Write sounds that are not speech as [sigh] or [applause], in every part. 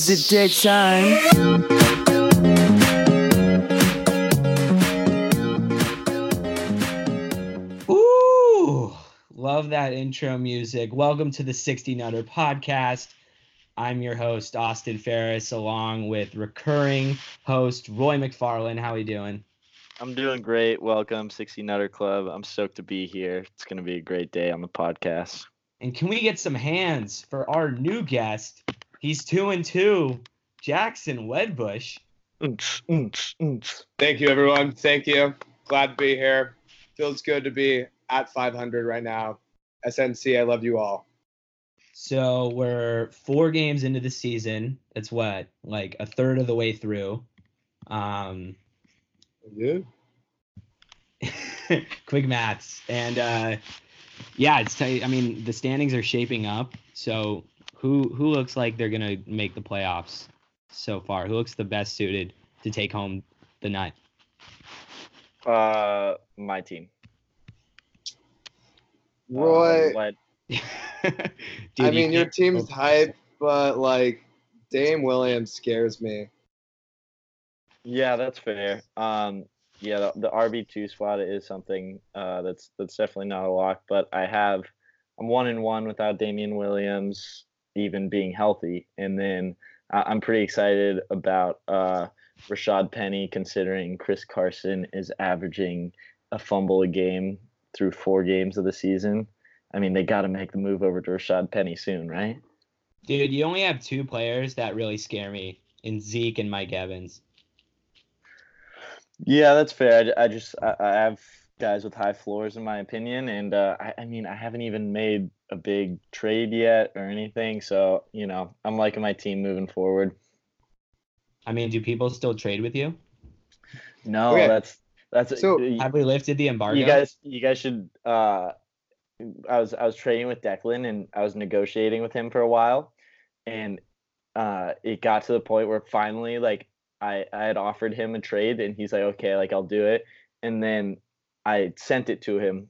Wednesday daytime. Ooh, love that intro music. Welcome to the 60 Nutter podcast. I'm your host, Austin Ferris, along with recurring host Roy McFarlane. How are you doing? I'm doing great. Welcome, 60 Nutter Club. I'm stoked to be here. It's going to be a great day on the podcast. And can we get some hands for our new guest? He's two and two, Jackson Wedbush. Thank you, everyone. Thank you. Glad to be here. Feels good to be at 500 right now. SNC, I love you all. So we're four games into the season. That's what, like a third of the way through. Um, Yeah. [laughs] quick maths and uh yeah it's t- i mean the standings are shaping up so who who looks like they're gonna make the playoffs so far who looks the best suited to take home the nut Uh, my team. Uh, Roy, led- [laughs] Dude, I you mean, your can't- team's hype, but like Dame Williams scares me. yeah, that's fair. Um, yeah, the, the RB two spot is something uh, that's that's definitely not a lock. But I have I'm one and one without Damien Williams even being healthy, and then I, I'm pretty excited about uh, Rashad Penny considering Chris Carson is averaging a fumble a game through four games of the season. I mean, they got to make the move over to Rashad Penny soon, right? dude you only have two players that really scare me in zeke and mike evans Yeah, that's fair. I, I just I, I have guys with high floors in my opinion, and uh, I, I mean I haven't even made a big trade yet or anything, so you know I'm liking my team moving forward. i mean do people still trade with you No, Okay. that's that's So, you, have we lifted the embargo you guys you guys should. Uh, I was I was trading with Declan and I was negotiating with him for a while, and uh, it got to the point where finally like I I had offered him a trade and he's like okay like I'll do it, and then I sent it to him,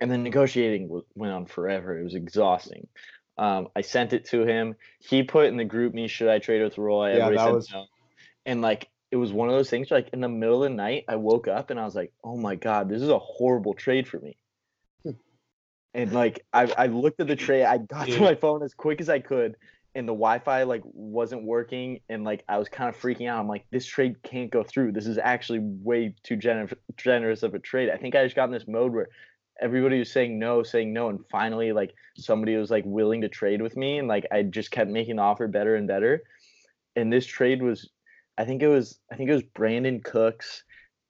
and then negotiating w- went on forever. It was exhausting. Um, I sent it to him. He put in the group me should I trade with Roy? Yeah, Everybody that said was- no. And like it was one of those things where, like in the middle of the night I woke up and I was like, oh my god, this is a horrible trade for me. and like I, I looked at the trade, I got to my phone as quick as I could, and the Wi-Fi like wasn't working, and like I was kind of freaking out. I'm like, this trade can't go through. This is actually way too gener- generous of a trade. I think I just got in this mode where everybody was saying no, saying no, and finally like somebody was like willing to trade with me, and like I just kept making the offer better and better. And this trade was, I think it was, I think it was Brandin Cooks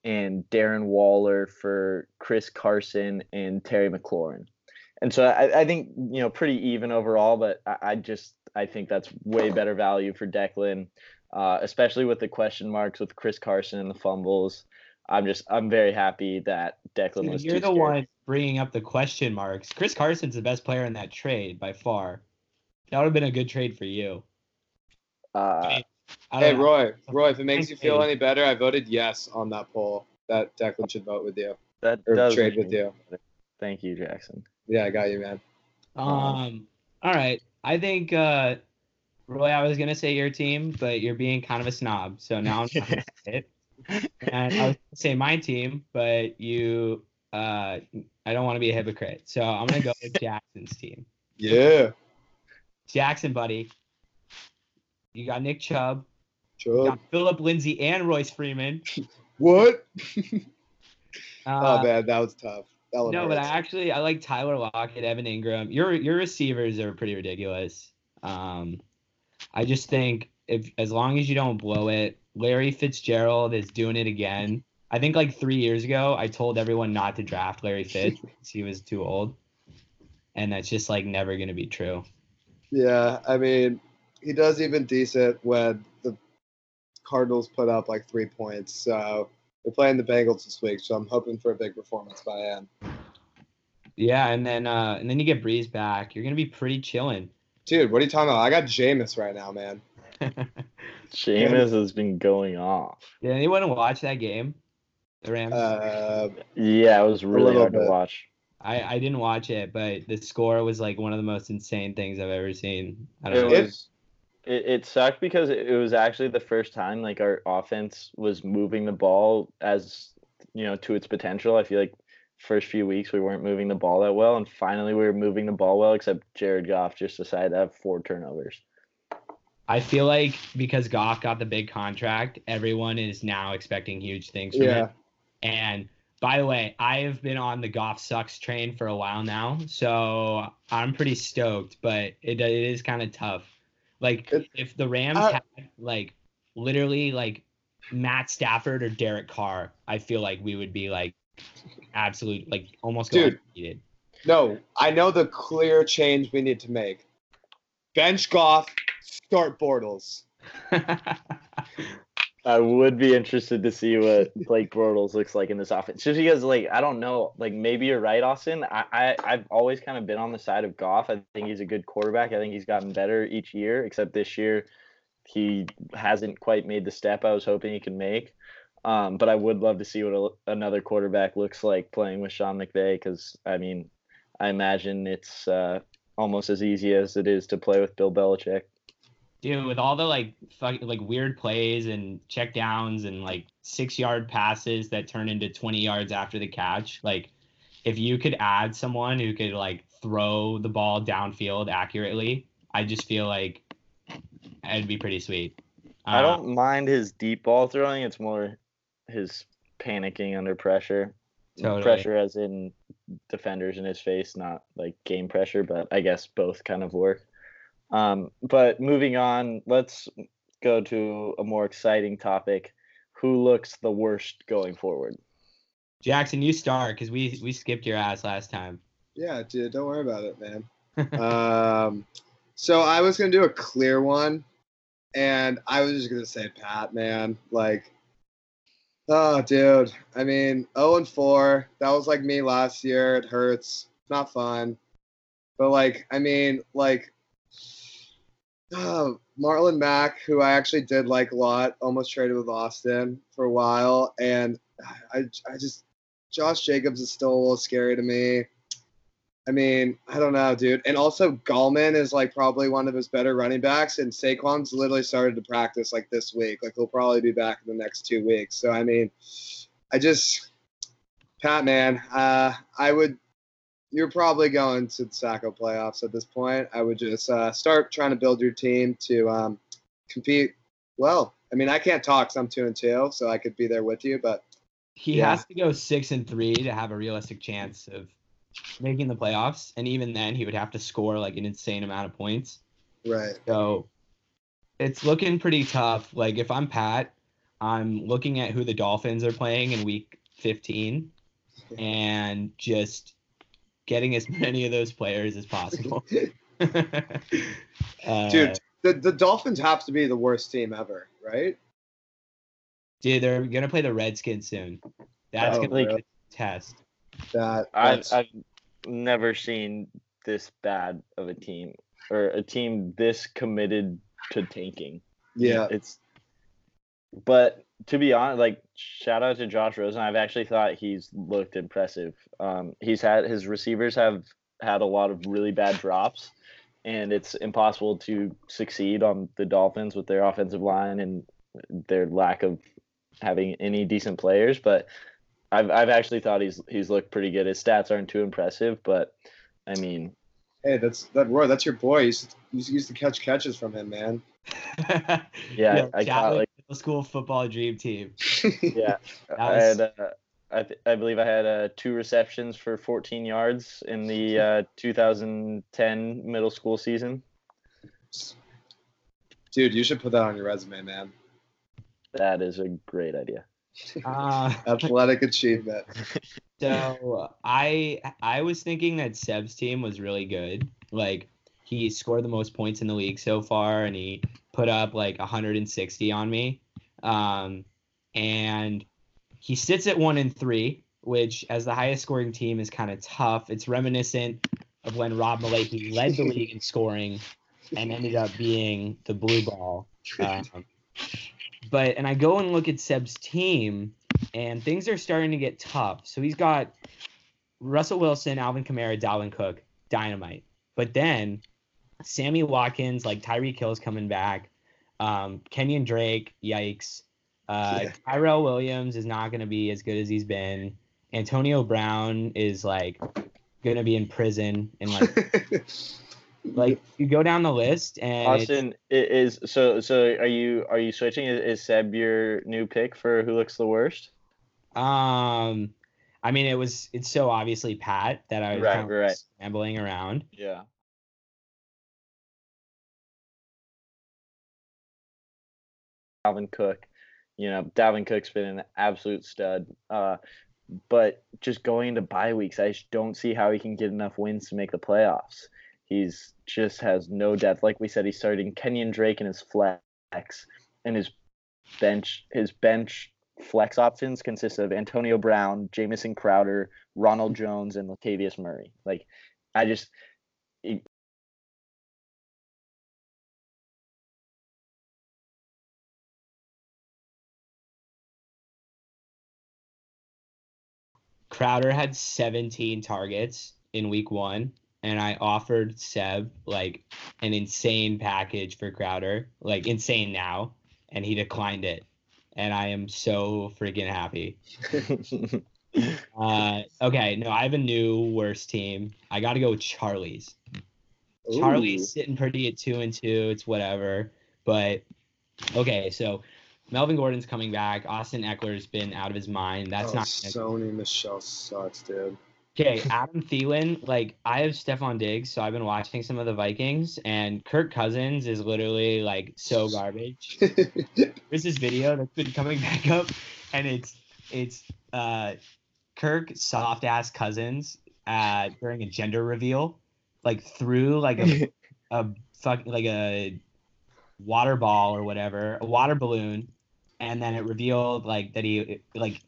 and Darren Waller for Chris Carson and Terry McLaurin. And so I, I think you know pretty even overall, but I, I just I think that's way better value for Declan, uh, especially with the question marks with Chris Carson and the fumbles. I'm just I'm very happy that Declan Dude, was. you're too the scared. one bringing up the question marks chris carson's the best player in that trade by far that would have been a good trade for you Uh, I Hey, don't know. Roy, Roy, if it makes you feel any better, I voted yes on that poll that Declan should vote with you that or does trade with you. better. Thank you, Jackson. Yeah, I got you, man. Um, all right. I think uh Roy, I was gonna say your team, but you're being kind of a snob, so now I'm not gonna [laughs] say it. And I was gonna say my team, but you uh I don't want to be a hypocrite. So I'm gonna go with [laughs] Jackson's team. Yeah, Jackson, buddy. You got Nick Chubb, you got Phillip Lindsay and Royce Freeman. [laughs] What? Uh, oh man, that was tough. No, but I actually I like Tyler Lockett, Evan Engram. Your your receivers are pretty ridiculous. Um, I just think if as long as you don't blow it, Larry Fitzgerald is doing it again. I think like three years ago, I told everyone not to draft Larry Fitz [laughs] because he was too old, and that's just like never gonna be true. Yeah, I mean, he does even decent when the Cardinals put up like three points. So they're playing the Bengals this week, so I'm hoping for a big performance by him. Yeah, and then uh, and then you get Brees back. You're gonna be pretty chilling. Dude, what are you talking about? I got Jameis right now, man. [laughs] Jameis has been going off. Did anyone watch that game? The Rams. Uh, Yeah, it was really little hard to watch. I, I didn't watch it, but the score was like one of the most insane things I've ever seen. I don't know. It- was It, it sucked because it it was actually the first time like our offense was moving the ball as you know to its potential. I feel like first few weeks we weren't moving the ball that well, and finally we were moving the ball well. Except Jared Goff just decided to have four turnovers. I feel like because Goff got the big contract, everyone is now expecting huge things from Yeah. him. And by the way, I have been on the Goff sucks train for a while now, so I'm pretty stoked. But it, it is kind of tough. Like It- if the Rams I- had like literally like Matt Stafford or Derek Carr, I feel like we would be like absolute like almost Dude. undefeated. No, I know the clear change we need to make. Bench Goff, start Bortles. [laughs] I would be interested to see what Blake Bortles looks like in this offense, just because like I don't know, like maybe you're right, Austin. I, I I've always kind of been on the side of Goff. I think he's a good quarterback. I think he's gotten better each year, except this year he hasn't quite made the step I was hoping he could make. Um, but I would love to see what a, another quarterback looks like playing with Sean McVay, because I mean, I imagine it's uh, almost as easy as it is to play with Bill Belichick. Dude, with all the like fuck, like weird plays and check downs and like six yard passes that turn into 20 yards after the catch, like if you could add someone who could like throw the ball downfield accurately, I just feel like it'd be pretty sweet. I Uh, don't mind his deep ball throwing. It's more his panicking under pressure. Totally. Pressure as in defenders in his face, not like game pressure, but I guess both kind of work. Um, but moving on, let's go to a more exciting topic. Who looks the worst going forward? Jackson, you start because we we skipped your ass last time. Yeah, dude, don't worry about it, man. [laughs] um, so I was gonna do a clear one, and I was just gonna say Pat, man. Like, oh, dude. I mean, 0 and 4. That was like me last year. It hurts. It's Not fun. But like, I mean, like, uh, Marlon Mack, who I actually did like a lot, almost traded with Austin for a while, and I, I just Josh Jacobs is still a little scary to me. I mean, I don't know, dude. And also, Gallman is like probably one of his better running backs, and Saquon's literally started to practice like this week. Like he'll probably be back in the next two weeks. So I mean, I just Pat, man, uh, I would. You're probably going to the Sacko playoffs at this point. I would just uh, start trying to build your team to um, compete. Well, I mean, I can't talk 'cause I'm two and two, so I could be there with you. But He Yeah. has to go six and three to have a realistic chance of making the playoffs, and even then, he would have to score like an insane amount of points. right, So it's looking pretty tough. Like if I'm Pat, I'm looking at who the Dolphins are playing in week 15 [laughs] and just getting as [laughs] many of those players as possible. [laughs] Uh, dude, the the Dolphins have to be the worst team ever, right? dude, they're gonna play the Redskins soon. That's Oh, gonna be really? a test. That I've, I've never seen this bad of a team or a team this committed to tanking. yeah, It's but to be honest, like shout out to Josh Rosen. I've actually thought he's looked impressive. Um, he's had his receivers have had a lot of really bad drops, and it's impossible to succeed on the Dolphins with their offensive line and their lack of having any decent players. But I've I've actually thought he's he's looked pretty good. His stats aren't too impressive, but I mean, hey, that's that Roy. That's your boy. You used to, you used to catch catches from him, man. [laughs] yeah, I got Catholic like middle school football dream team. [laughs] yeah. [laughs] I had, uh, I, th- I believe I had uh, two receptions for 14 yards in the uh, 2010 middle school season. Dude, you should put that on your resume, man. That is a great idea. Uh, [laughs] Athletic achievement. So I I was thinking that Seb's team was really good. Like he scored the most points in the league so far, and he put up like 160 on me. Um, and he sits at one and three, which as the highest scoring team is kind of tough. It's reminiscent of when Rob Malaky led the league in scoring and ended up being the blue ball. Um, but and I go and look at Seb's team, and things are starting to get tough. So he's got Russell Wilson, Alvin Kamara, Dalvin Cook, dynamite. But then Sammy Watkins, like Tyreek Hill's coming back. Um, Kenyon Drake, yikes. Uh, Yeah. Tyrell Williams is not going to be as good as he's been. Antonio Brown is like going to be in prison and like [laughs] like you go down the list and Austin i- is so so. Are you are you switching? Is, is Seb your new pick for who looks the worst? um, I mean it was it's so obviously Pat that I was Right, kind of right. scrambling around. Yeah. Dalvin Cook. You know, Dalvin Cook's been an absolute stud. Uh, but just going into bye weeks, I just don't see how he can get enough wins to make the playoffs. He's just has no depth. Like we said, he's starting Kenyon Drake in his flex, and his bench his bench flex options consist of Antonio Brown, Jamison Crowder, Ronald Jones, and Latavius Murray. Like, I just Crowder had 17 targets in week one, and I offered Seb like an insane package for Crowder, like insane now, and he declined it. And I am so freaking happy. [laughs] Uh, okay, no, I have a new worst team. I got to go with Charlie's. Charlie's sitting pretty at two and two. It's whatever. But okay, so Melvin Gordon's coming back. Austin Ekeler's been out of his mind. That's oh, not Sony Michel sucks, dude. Okay, Adam Thielen, like I have Stefon Diggs, so I've been watching some of the Vikings, and Kirk Cousins is literally like so garbage. [laughs] There's this video that's been coming [laughs] back up, and it's it's uh Kirk soft ass Cousins uh during a gender reveal, like through like a [laughs] a fuck like a water ball or whatever, a water balloon, and then it revealed like that he like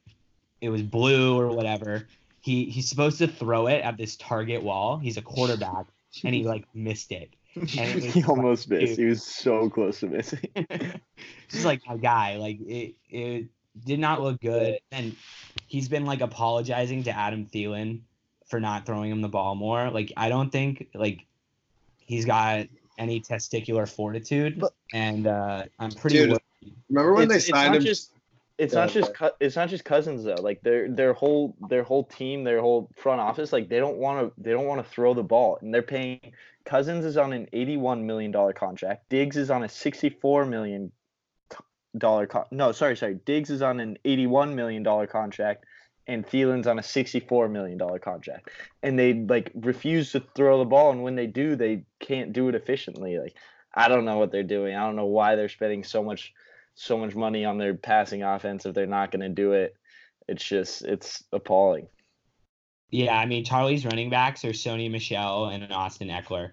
it was blue or whatever. He he's supposed to throw it at this target wall. He's a quarterback, and he like missed it. [laughs] And it was he almost like, missed. dude. He was so close to missing. [laughs] Just like my guy, like it it did not look good, and he's been like apologizing to Adam Thielen for not throwing him the ball more. Like I don't think like he's got any testicular fortitude, But- and uh, I'm pretty. Dude, worried. Remember when It's- they signed not him? just- It's not just it's not just cousins though. Like their their whole their whole team, their whole front office, like they don't want to they don't want to throw the ball, and they're paying. Cousins is on an eighty-one million dollar contract. Diggs is on a sixty-four million dollar con- no sorry sorry Diggs is on an eighty-one million dollar contract, and Thielen's on a sixty-four million dollar contract, and they like refuse to throw the ball, and when they do, they can't do it efficiently. Like I don't know what they're doing. I don't know why they're spending so much so much money on their passing offense if they're not going to do it. It's just it's appalling. Yeah, I mean Charlie's running backs are Sony Michel and Austin Ekeler,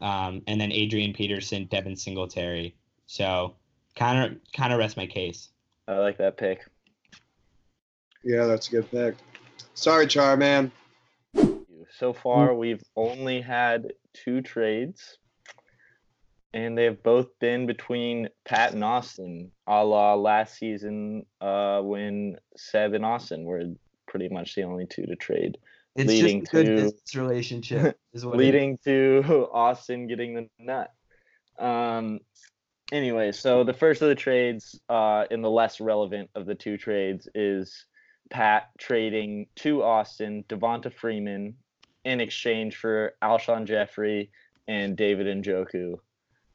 um, and then Adrian Peterson, Devin Singletary. So kind of kind of rest my case. I like that pick. Yeah, that's a good pick. Sorry, Char man. So far, we've only had two trades, and they have both been between Pat and Austin, a la last season uh, when Seb and Austin were pretty much the only two to trade. It's Leading just a good to- business relationship, [laughs] is what leading to Austin getting the nut. Um, anyway, so the first of the trades, uh, in the less relevant of the two trades, is Pat trading to Austin Devonta Freeman in exchange for Alshon Jeffery and David Njoku.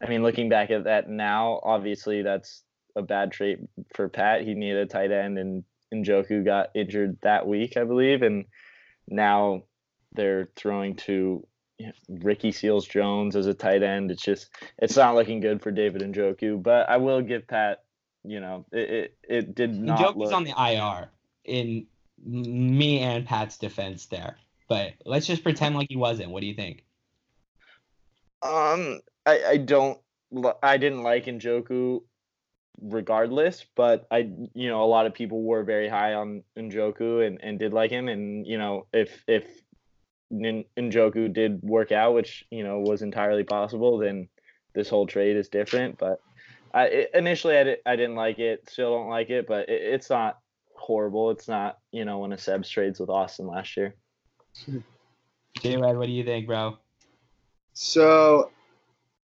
I mean, looking back at that now, obviously that's a bad trade for Pat. He needed a tight end, and Njoku got injured that week, I believe, and now they're throwing to you know, Ricky Seals Jones as a tight end. It's just it's not looking good for David Njoku, but I will give Pat. You know, it it, it did not Njoku's look. on the IR in me and Pat's defense there. But let's just pretend like he wasn't. What do you think? Um, I, I don't I didn't like Njoku regardless, but I you know a lot of people were very high on Njoku and, and did like him, and you know if if Nin- Njoku did work out, which you know was entirely possible, then this whole trade is different. But I it, initially I, di- I didn't like it, still don't like it, but it, it's not horrible. It's not you know one of Seb's trades with Austin last year. J Red, what do you think, bro? So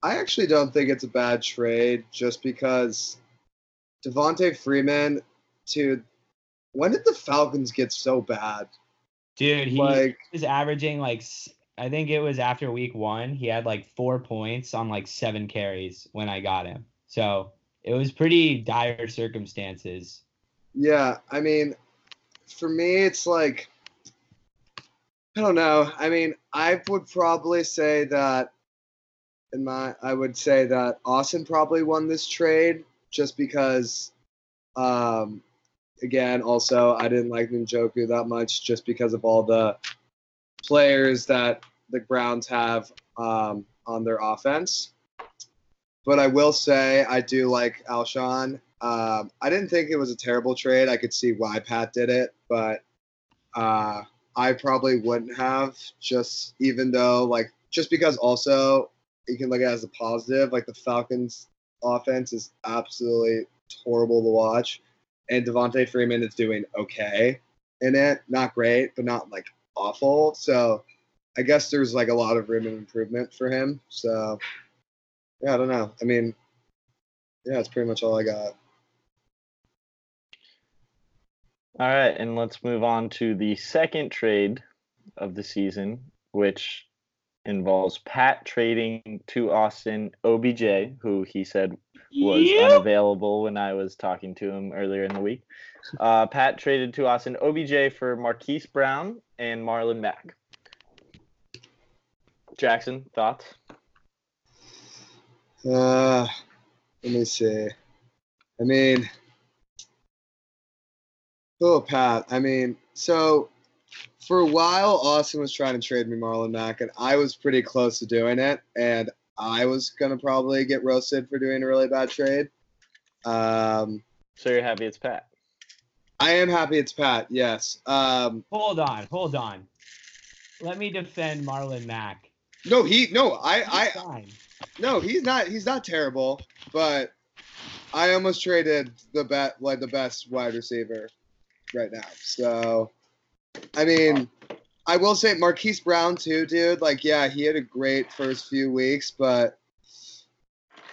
I actually don't think it's a bad trade just because Devonta Freeman to when did the Falcons get so bad? Dude, he Like was averaging like I think it was after week one. He had like four points on like seven carries when I got him. So it was pretty dire circumstances. Yeah, I mean, for me, it's like, I don't know. I mean, I would probably say that, in my, I would say that Austin probably won this trade just because, um, again, also, I didn't like Njoku that much just because of all the players that the Browns have um, on their offense. But I will say I do like Alshon. Um, I didn't think it was a terrible trade. I could see why Pat did it, but uh, I probably wouldn't have. Just even though, like, just because also you can look at it as a positive. Like the Falcons' offense is absolutely horrible to watch, and Devonta Freeman is doing okay in it. Not great, but not like awful. So I guess there's like a lot of room of improvement for him. So yeah, I don't know. I mean, yeah, that's pretty much all I got. All right, and let's move on to the second trade of the season, which involves Pat trading to Austin OBJ, who he said was unavailable when I was talking to him earlier in the week. Uh, Pat traded to Austin OBJ for Marquise Brown and Marlon Mack. Jackson, thoughts? Uh, let me see. I mean, oh, Pat. I mean, so for a while, Austin was trying to trade me Marlon Mack, and I was pretty close to doing it, and I was gonna probably get roasted for doing a really bad trade. Um, So you're happy it's Pat? I am happy it's Pat. Yes. Um, Hold on, hold on. Let me defend Marlon Mack. no, he no, I He's I fine. No, he's not. He's not terrible, but I almost traded the bet like the best wide receiver right now. So, I mean, I will say Marquise Brown too, dude. Like, yeah, he had a great first few weeks, but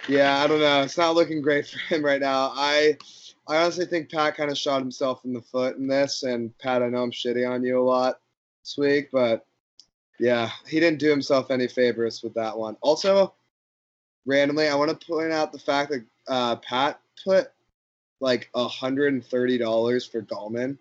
yeah, I don't know. It's not looking great [laughs] for him right now. I I honestly think Pat kind of shot himself in the foot in this. And Pat, I know I'm shitty on you a lot this week, but yeah, he didn't do himself any favors with that one. Also, randomly, I want to point out the fact that uh, Pat put like hundred and thirty dollars for Gallman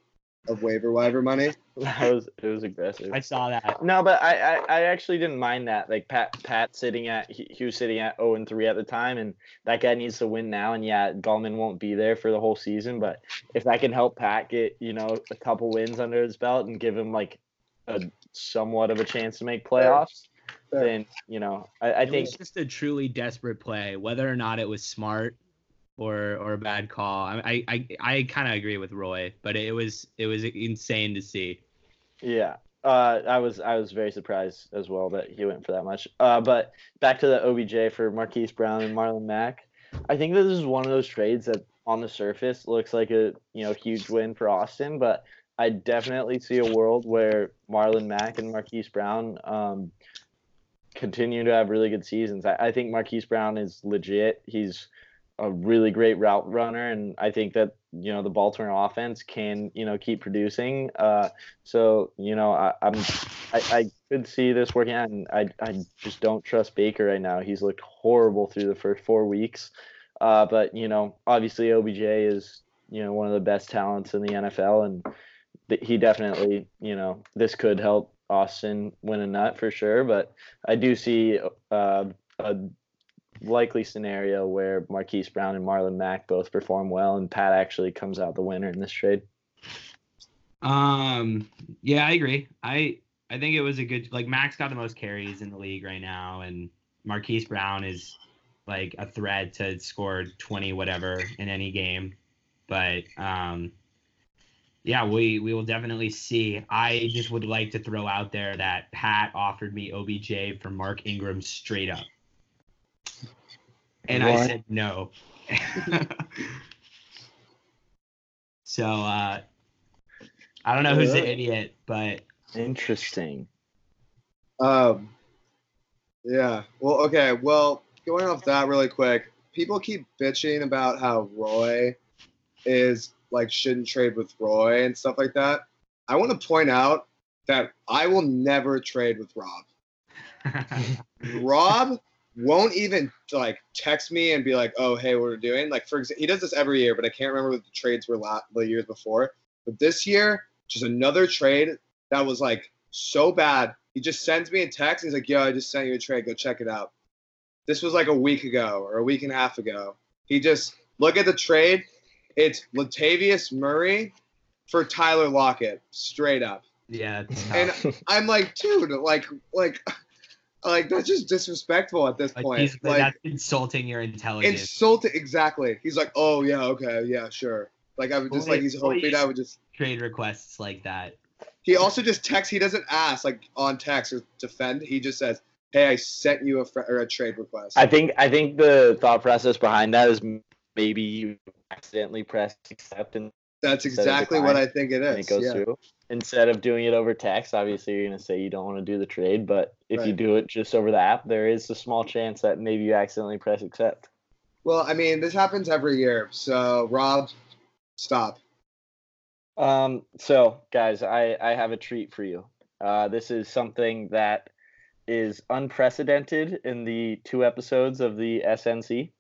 of waiver waiver money. [laughs] That was it was aggressive. I saw that. No, but I, I, I actually didn't mind that. Like Pat Pat sitting at he, he sitting at 0 and 3 at the time and that guy needs to win now and yeah, Gallman won't be there for the whole season, but if that can help Pat get, you know, a couple wins under his belt and give him like a somewhat of a chance to make playoffs, Fair. then, you know, I, I It think was just a truly desperate play, whether or not it was smart or or a bad call. I I I, kind of agree with Roy, but it was it was insane to see. Yeah. Uh, I was I was very surprised as well that he went for that much. Uh, but back to the OBJ for Marquise Brown and Marlon Mack. I think this is one of those trades that on the surface looks like a you know huge win for Austin, but I definitely see a world where Marlon Mack and Marquise Brown um, continue to have really good seasons. I, I think Marquise Brown is legit. He's a really great route runner, and I think that you know the Baltimore offense can you know keep producing. Uh, so you know I, I'm I, I could see this working out, and I I just don't trust Baker right now. He's looked horrible through the first four weeks. Uh, but you know obviously OBJ is you know one of the best talents in the NFL, and th- he definitely you know this could help Austin win a nut for sure. But I do see uh, a likely scenario where Marquise Brown and Marlon Mack both perform well, and Pat actually comes out the winner in this trade. Um, yeah, I agree. I I think it was a good like Mack's got the most carries in the league right now, and Marquise Brown is like a threat to score 20 whatever in any game. But um, yeah, we we will definitely see. I just would like to throw out there that Pat offered me OBJ for Mark Ingram straight up, and I said no. [laughs] so uh, I don't know who's the idiot, but Interesting. Um, yeah. Well, okay. Well, going off that really quick, people keep bitching about how Roy is like shouldn't trade with Roy and stuff like that. I want to point out that I will never trade with Rob. [laughs] Rob won't even like text me and be like, "Oh, hey, what we're doing." Like for example, he does this every year, but I can't remember what the trades were la- the years before. But this year, just another trade that was like so bad. He just sends me a text. He's like, "Yo, I just sent you a trade. Go check it out." This was like a week ago or a week and a half ago. He just look at the trade. It's Latavius Murray for Tyler Lockett, straight up. yeah. And. I'm like, dude, like, like, like that's just disrespectful at this Like, point. he's, like, that's insulting your intelligence. insulting. Exactly. He's like, oh yeah, okay, yeah, sure. Like I would just Boy- like he's boy, hoping I would just. Trade requests like that. He also just texts. He doesn't ask like on text or defend. He just says, "Hey, I sent you a fr- or a trade request." I think I think the thought process behind that is maybe you accidentally press accept and That's exactly what I think it is. and it goes yeah. through. Instead of doing it over text, obviously you're gonna say you don't want to do the trade, but if you do it just over the app, there is a small chance that maybe you accidentally press accept. Well, I mean, this happens every year. So Rob, stop. Um, so guys, I, I have a treat for you. Uh, this is something that is unprecedented in the two episodes of the SNC.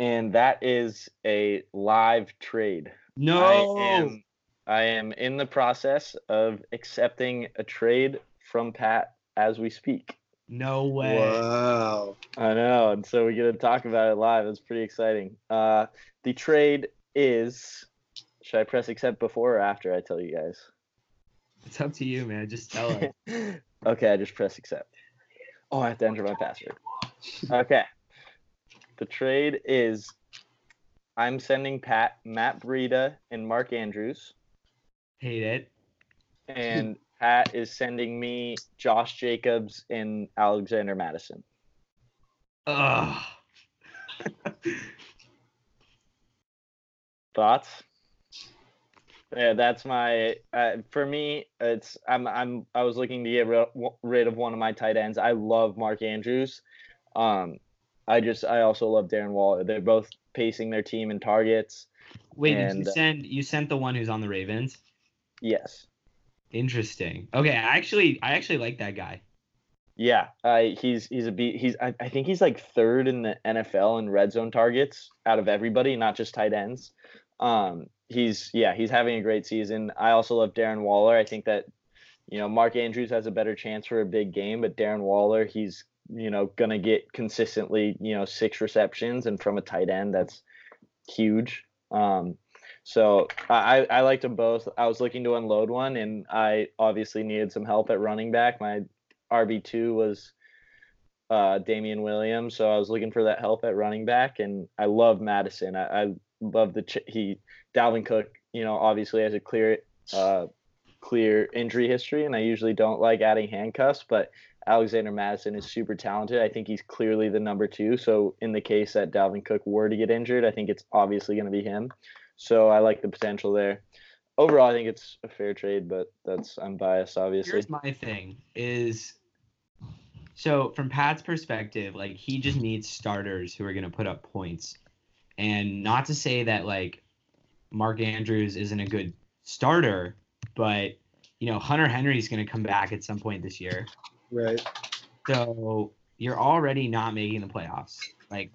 And that is a live trade. No. I am I am in the process of accepting a trade from Pat as we speak. No way. Wow. I know, and so we get to talk about it live. It's pretty exciting. Uh, the trade is. Should I press accept before or after I tell you guys? It's up to you, man. Just tell us. [laughs] okay, I just press accept. Oh, I have to enter my password. Okay. The trade is I'm sending Pat, Matt Breida, and Mark Andrews, Hate it. and Pat is sending me Josh Jacobs and Alexander Mattison. Ugh. [laughs] Thoughts? Yeah, that's my. Uh, for me, it's I'm I'm I was looking to get ri- rid of one of my tight ends. I love Mark Andrews. Um, I just I also love Darren Waller. They're both pacing their team in targets. Wait, did And, you send you sent the one who's on the Ravens? Yes. Interesting. Okay, I actually I actually like that guy. Yeah, uh, he's he's a beat. He's I, I think he's like third in the NFL in red zone targets out of everybody, not just tight ends. Um, he's yeah, he's having a great season. I also love Darren Waller. I think that you know Mark Andrews has a better chance for a big game, but Darren Waller, he's you know gonna get consistently you know six receptions, and from a tight end, that's huge. Um, so I I liked them both. I was looking to unload one, and I obviously needed some help at running back. My RB two was uh, Damien Williams, so I was looking for that help at running back, and I love Mattison. I, I love the ch- he Dalvin Cook. You know, obviously has a clear uh, clear injury history, and I usually don't like adding handcuffs, but Alexander Mattison is super talented. I think he's clearly the number two. So in the case that Dalvin Cook were to get injured, I think it's obviously going to be him. So I like the potential there. Overall, I think it's a fair trade, but that's I'm biased, obviously. Here's my thing is so from Pat's perspective, like he just needs starters who are gonna put up points. And not to say that like Mark Andrews isn't a good starter, but you know, Hunter Henry's gonna come back at some point this year. Right. So you're already not making the playoffs. Like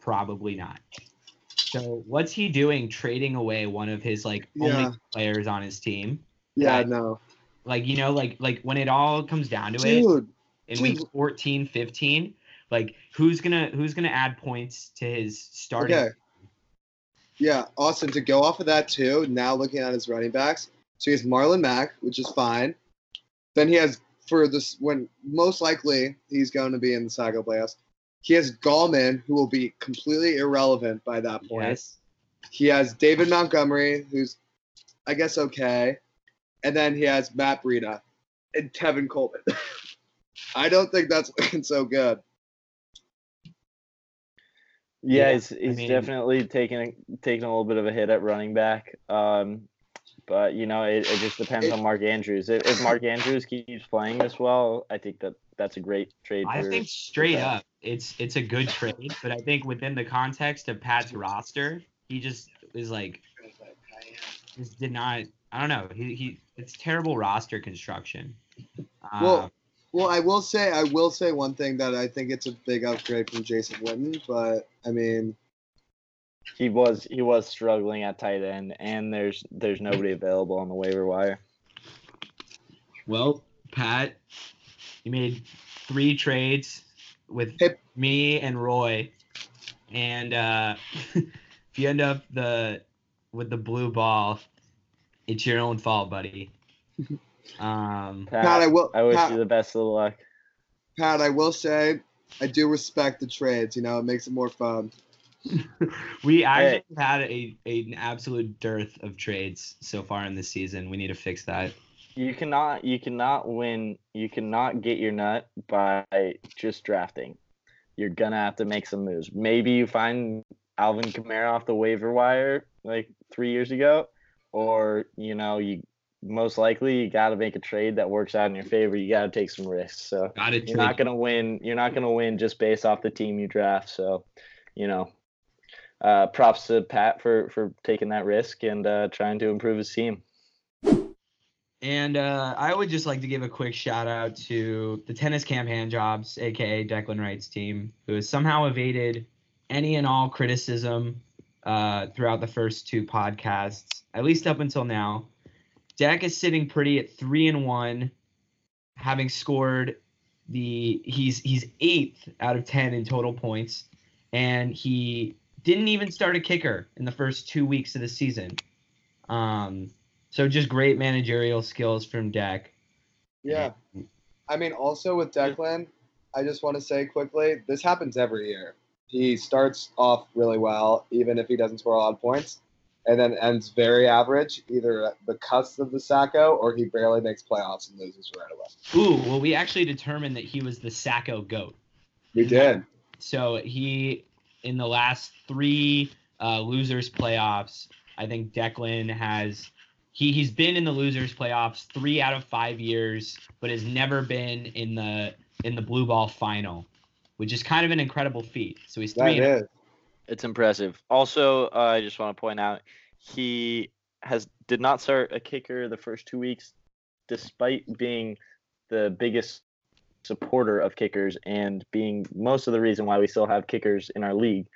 probably not. So what's he doing trading away one of his like Yeah. only players on his team? Yeah. No. Like you know, like like when it all comes down to it in dude. week 14, 15, like who's gonna who's gonna add points to his starting? Okay. Yeah, Austin, to go off of that too, now looking at his running backs. So he has Marlon Mack, which is fine. Then he has for this when most likely he's going to be in the Sacko playoffs. He has Gallman, who will be completely irrelevant by that point. Yes. He has David Montgomery, who's I guess okay. And then he has Matt Breida and Tevin Coleman. [laughs] I don't think that's [laughs] looking so good. Yeah, Yeah, he's he's mean- definitely taking a, taking a little bit of a hit at running back. Um, But you know, it, it just depends on Mark Andrews. If, if Mark Andrews keeps playing this well, I think that that's a great trade. I think straight up, it's it's a good trade, but I think within the context of Pat's roster, he just is like just did not. I don't know. He he. It's terrible roster construction. Uh, Well, Well, I will say I will say one thing that I think it's a big upgrade from Jason Witten, but I mean, He was he was struggling at tight end, and there's there's nobody available on the waiver wire. well, Pat, you made three trades with Hey. me and Roy, and uh, [laughs] if you end up the with the blue ball, it's your own fault, buddy. [laughs] Um, Pat, Pat, I will. I wish Pat, you the best of luck. Pat, I will say, I do respect the trades. You know, it makes it more fun. [laughs] we actually had a, a an absolute dearth of trades so far in this season. We need to fix that. You cannot you cannot win. You cannot get your nut by just drafting. You're gonna have to make some moves. Maybe you find Alvin Kamara off the waiver wire like three years ago, or you know you most likely you got to make a trade that works out in your favor. You got to take some risks. So Got it. you're not gonna win. You're not gonna win just based off the team you draft. So, you know, uh, props to Pat for for taking that risk and uh, trying to improve his team. And uh, I would just like to give a quick shout out to the tennis camp hand jobs, aka Declan Wright's team, who has somehow evaded any and all criticism uh, throughout the first two podcasts, at least up until now. Deck is sitting pretty at three and one, having scored the he's he's eighth out of ten in total points, and he didn't even start a kicker in the first two weeks of the season. Um, so just great managerial skills from Deck. Yeah. I mean, also with Declan, I just want to say quickly, this happens every year. He starts off really well, even if he doesn't score a lot of points, and then ends very average, either cusp of the Sacko or he barely makes playoffs and loses right away. Ooh, well, we actually determined that he was the Sacko goat. We did. So he, in the last three uh, losers playoffs, I think Declan has he he's been in the losers playoffs three out of five years, but has never been in the in the blue ball final, which is kind of an incredible feat. So he's three. and- is. It's impressive. Also, uh, I just want to point out he has did not start a kicker the first two weeks, despite being the biggest supporter of kickers and being most of the reason why we still have kickers in our league.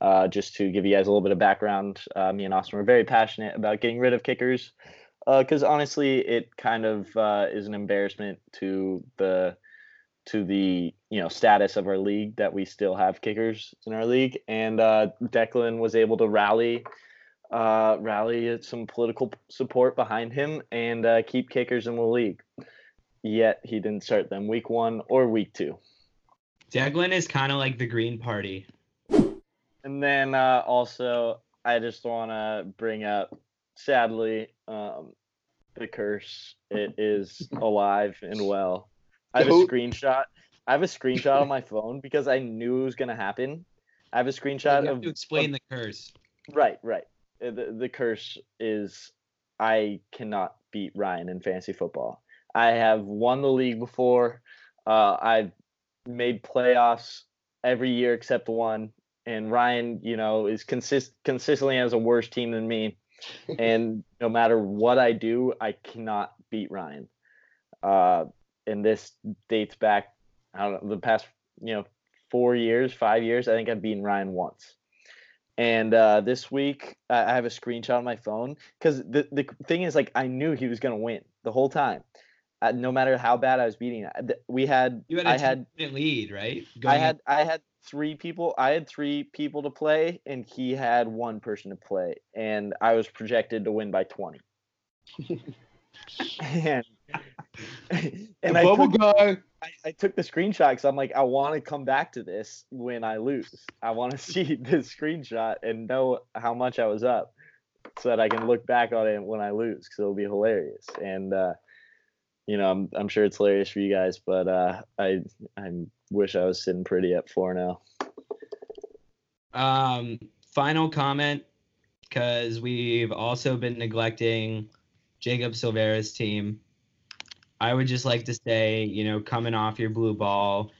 Uh, just to give you guys a little bit of background, uh, me and Austin were very passionate about getting rid of kickers because honestly, it kind of uh, is an embarrassment to the to the you know status of our league that we still have kickers in our league, and uh, Declan was able to rally uh, rally some political support behind him and uh, keep kickers in the league. Yet he didn't start them week one or week two. Declan is kind of like the Green Party. And then uh, also, I just want to bring up, sadly, um, the curse. It is alive and well. I have a screenshot. I have a screenshot on my phone because I knew it was gonna happen. I have a You screenshot have of to explain the curse. right, right. Uh, The, the curse is I cannot beat Ryan in fantasy football. I have won the league before. Uh, I've made playoffs every year except one, and Ryan, you know, is consist consistently has a worse team than me. and [laughs] no matter what I do, I cannot beat Ryan. Uh, and this dates back, I don't know, the past, you know, four years, five years. I think I've beaten Ryan once. And uh, this week, I I have a screenshot on my phone because the, the thing is, like, I knew he was going to win the whole time. Uh, no matter how bad I was beating, uh, we had, You had a I had, 10 lead, right? I Going had, I had three people. I had three people to play, and he had one person to play, and I was projected to win by twenty. [laughs] and [laughs] and I bubble took, guy. I, I took the screenshot because I'm like, I want to come back to this when I lose. I want to [laughs] see this screenshot and know how much I was up, so that I can look back on it when I lose because it'll be hilarious. And uh, you know, I'm I'm sure it's hilarious for you guys, but uh, I I wish I was sitting pretty at four now. Um, final comment, because we've also been neglecting Jacob Silvera's team. I would just like to say, you know, coming off your blue ball,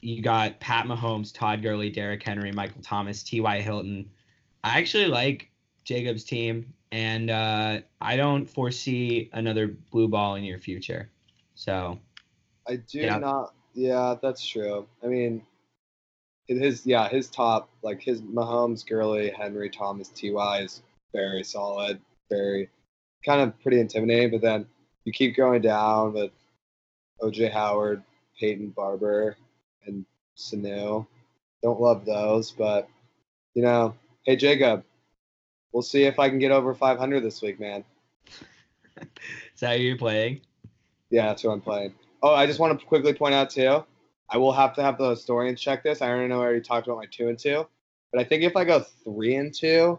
you got Pat Mahomes, Todd Gurley, Derrick Henry, Michael Thomas, T.Y. Hilton. I actually like Jacob's team, and uh, I don't foresee another blue ball in your future. So I do Yeah. not. Yeah, that's true. I mean, his yeah, his top like his Mahomes, Gurley, Henry, Thomas, Ty is very solid, very kind of pretty intimidating. But then you keep going down with OJ Howard, Peyton Barber, and Sanu. Don't love those, but you know, hey Jacob, we'll see if I can get over 500 this week, man. is that who you're playing? Yeah, that's who I'm playing. Oh, I just want to quickly point out too. I will have to have the historians check this. I already know I already talked about my two and two, but I think if I go three and two,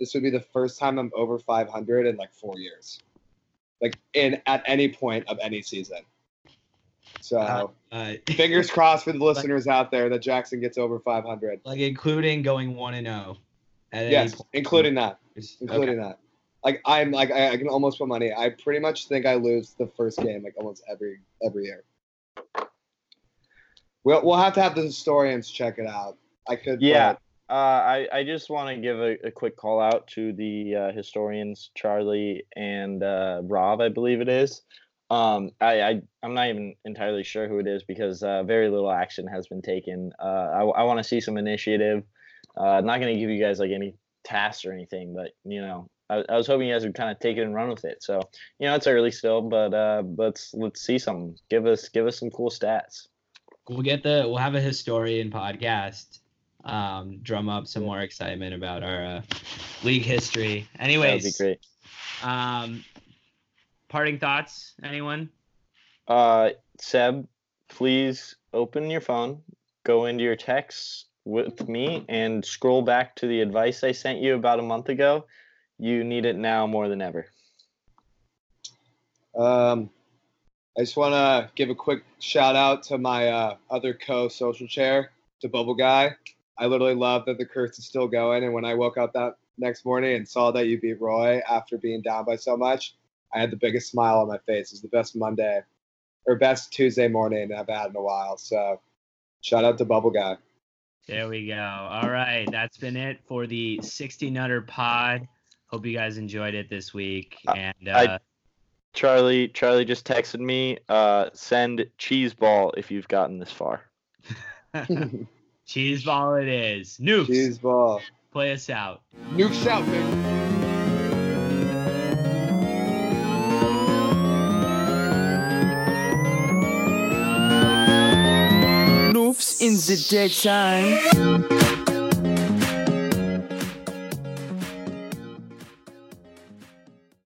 this would be the first time I'm over 500 in like four years, like in at any point of any season. So Uh, uh, fingers [laughs] crossed for the listeners out there that Jackson gets over 500. like including going one and zero. At any Yes, point. including that, Okay. including that. Like I'm like I, I can almost put money. I pretty much think I lose the first game like almost every every year. We'll we'll have to have the historians check it out. I could. Yeah. but- Uh, I, I just want to give a, a quick call out to the uh, historians, Charlie and uh, Rob, I believe it is. Um, I, I, I'm not even entirely sure who it is because uh, very little action has been taken. Uh, I, I want to see some initiative. Uh, I'm not going to give you guys like any tasks or anything, but you know, I, I was hoping you guys would kind of take it and run with it. So, you know, it's early still, but uh, let's let's see something. Give us give us some cool stats. We'll get the we'll have a historian podcast. Um, drum up some more excitement about our uh, league history. Anyways, That would be great. um, parting thoughts, anyone? Uh, Seb, please open your phone, go into your texts with me, and scroll back to the advice I sent you about a month ago. You need it now more than ever. Um, I just want to give a quick shout out to my uh, other co-social chair, to Bubble Guy. I literally love that the curse is still going, and when I woke up that next morning and saw that you beat Roy after being down by so much, I had the biggest smile on my face. It was the best Monday or best Tuesday morning I've had in a while. So, shout out to Bubble Guy. There we go. All right, that's been it for the 60 Nutter Pod. Hope you guys enjoyed it this week. I- And I- uh, Charlie, Charlie just texted me. Uh, send cheese ball if you've gotten this far. [laughs] [laughs] cheese ball it is. Nukes, Cheese ball. play us out. Nukes out, baby. In the daytime.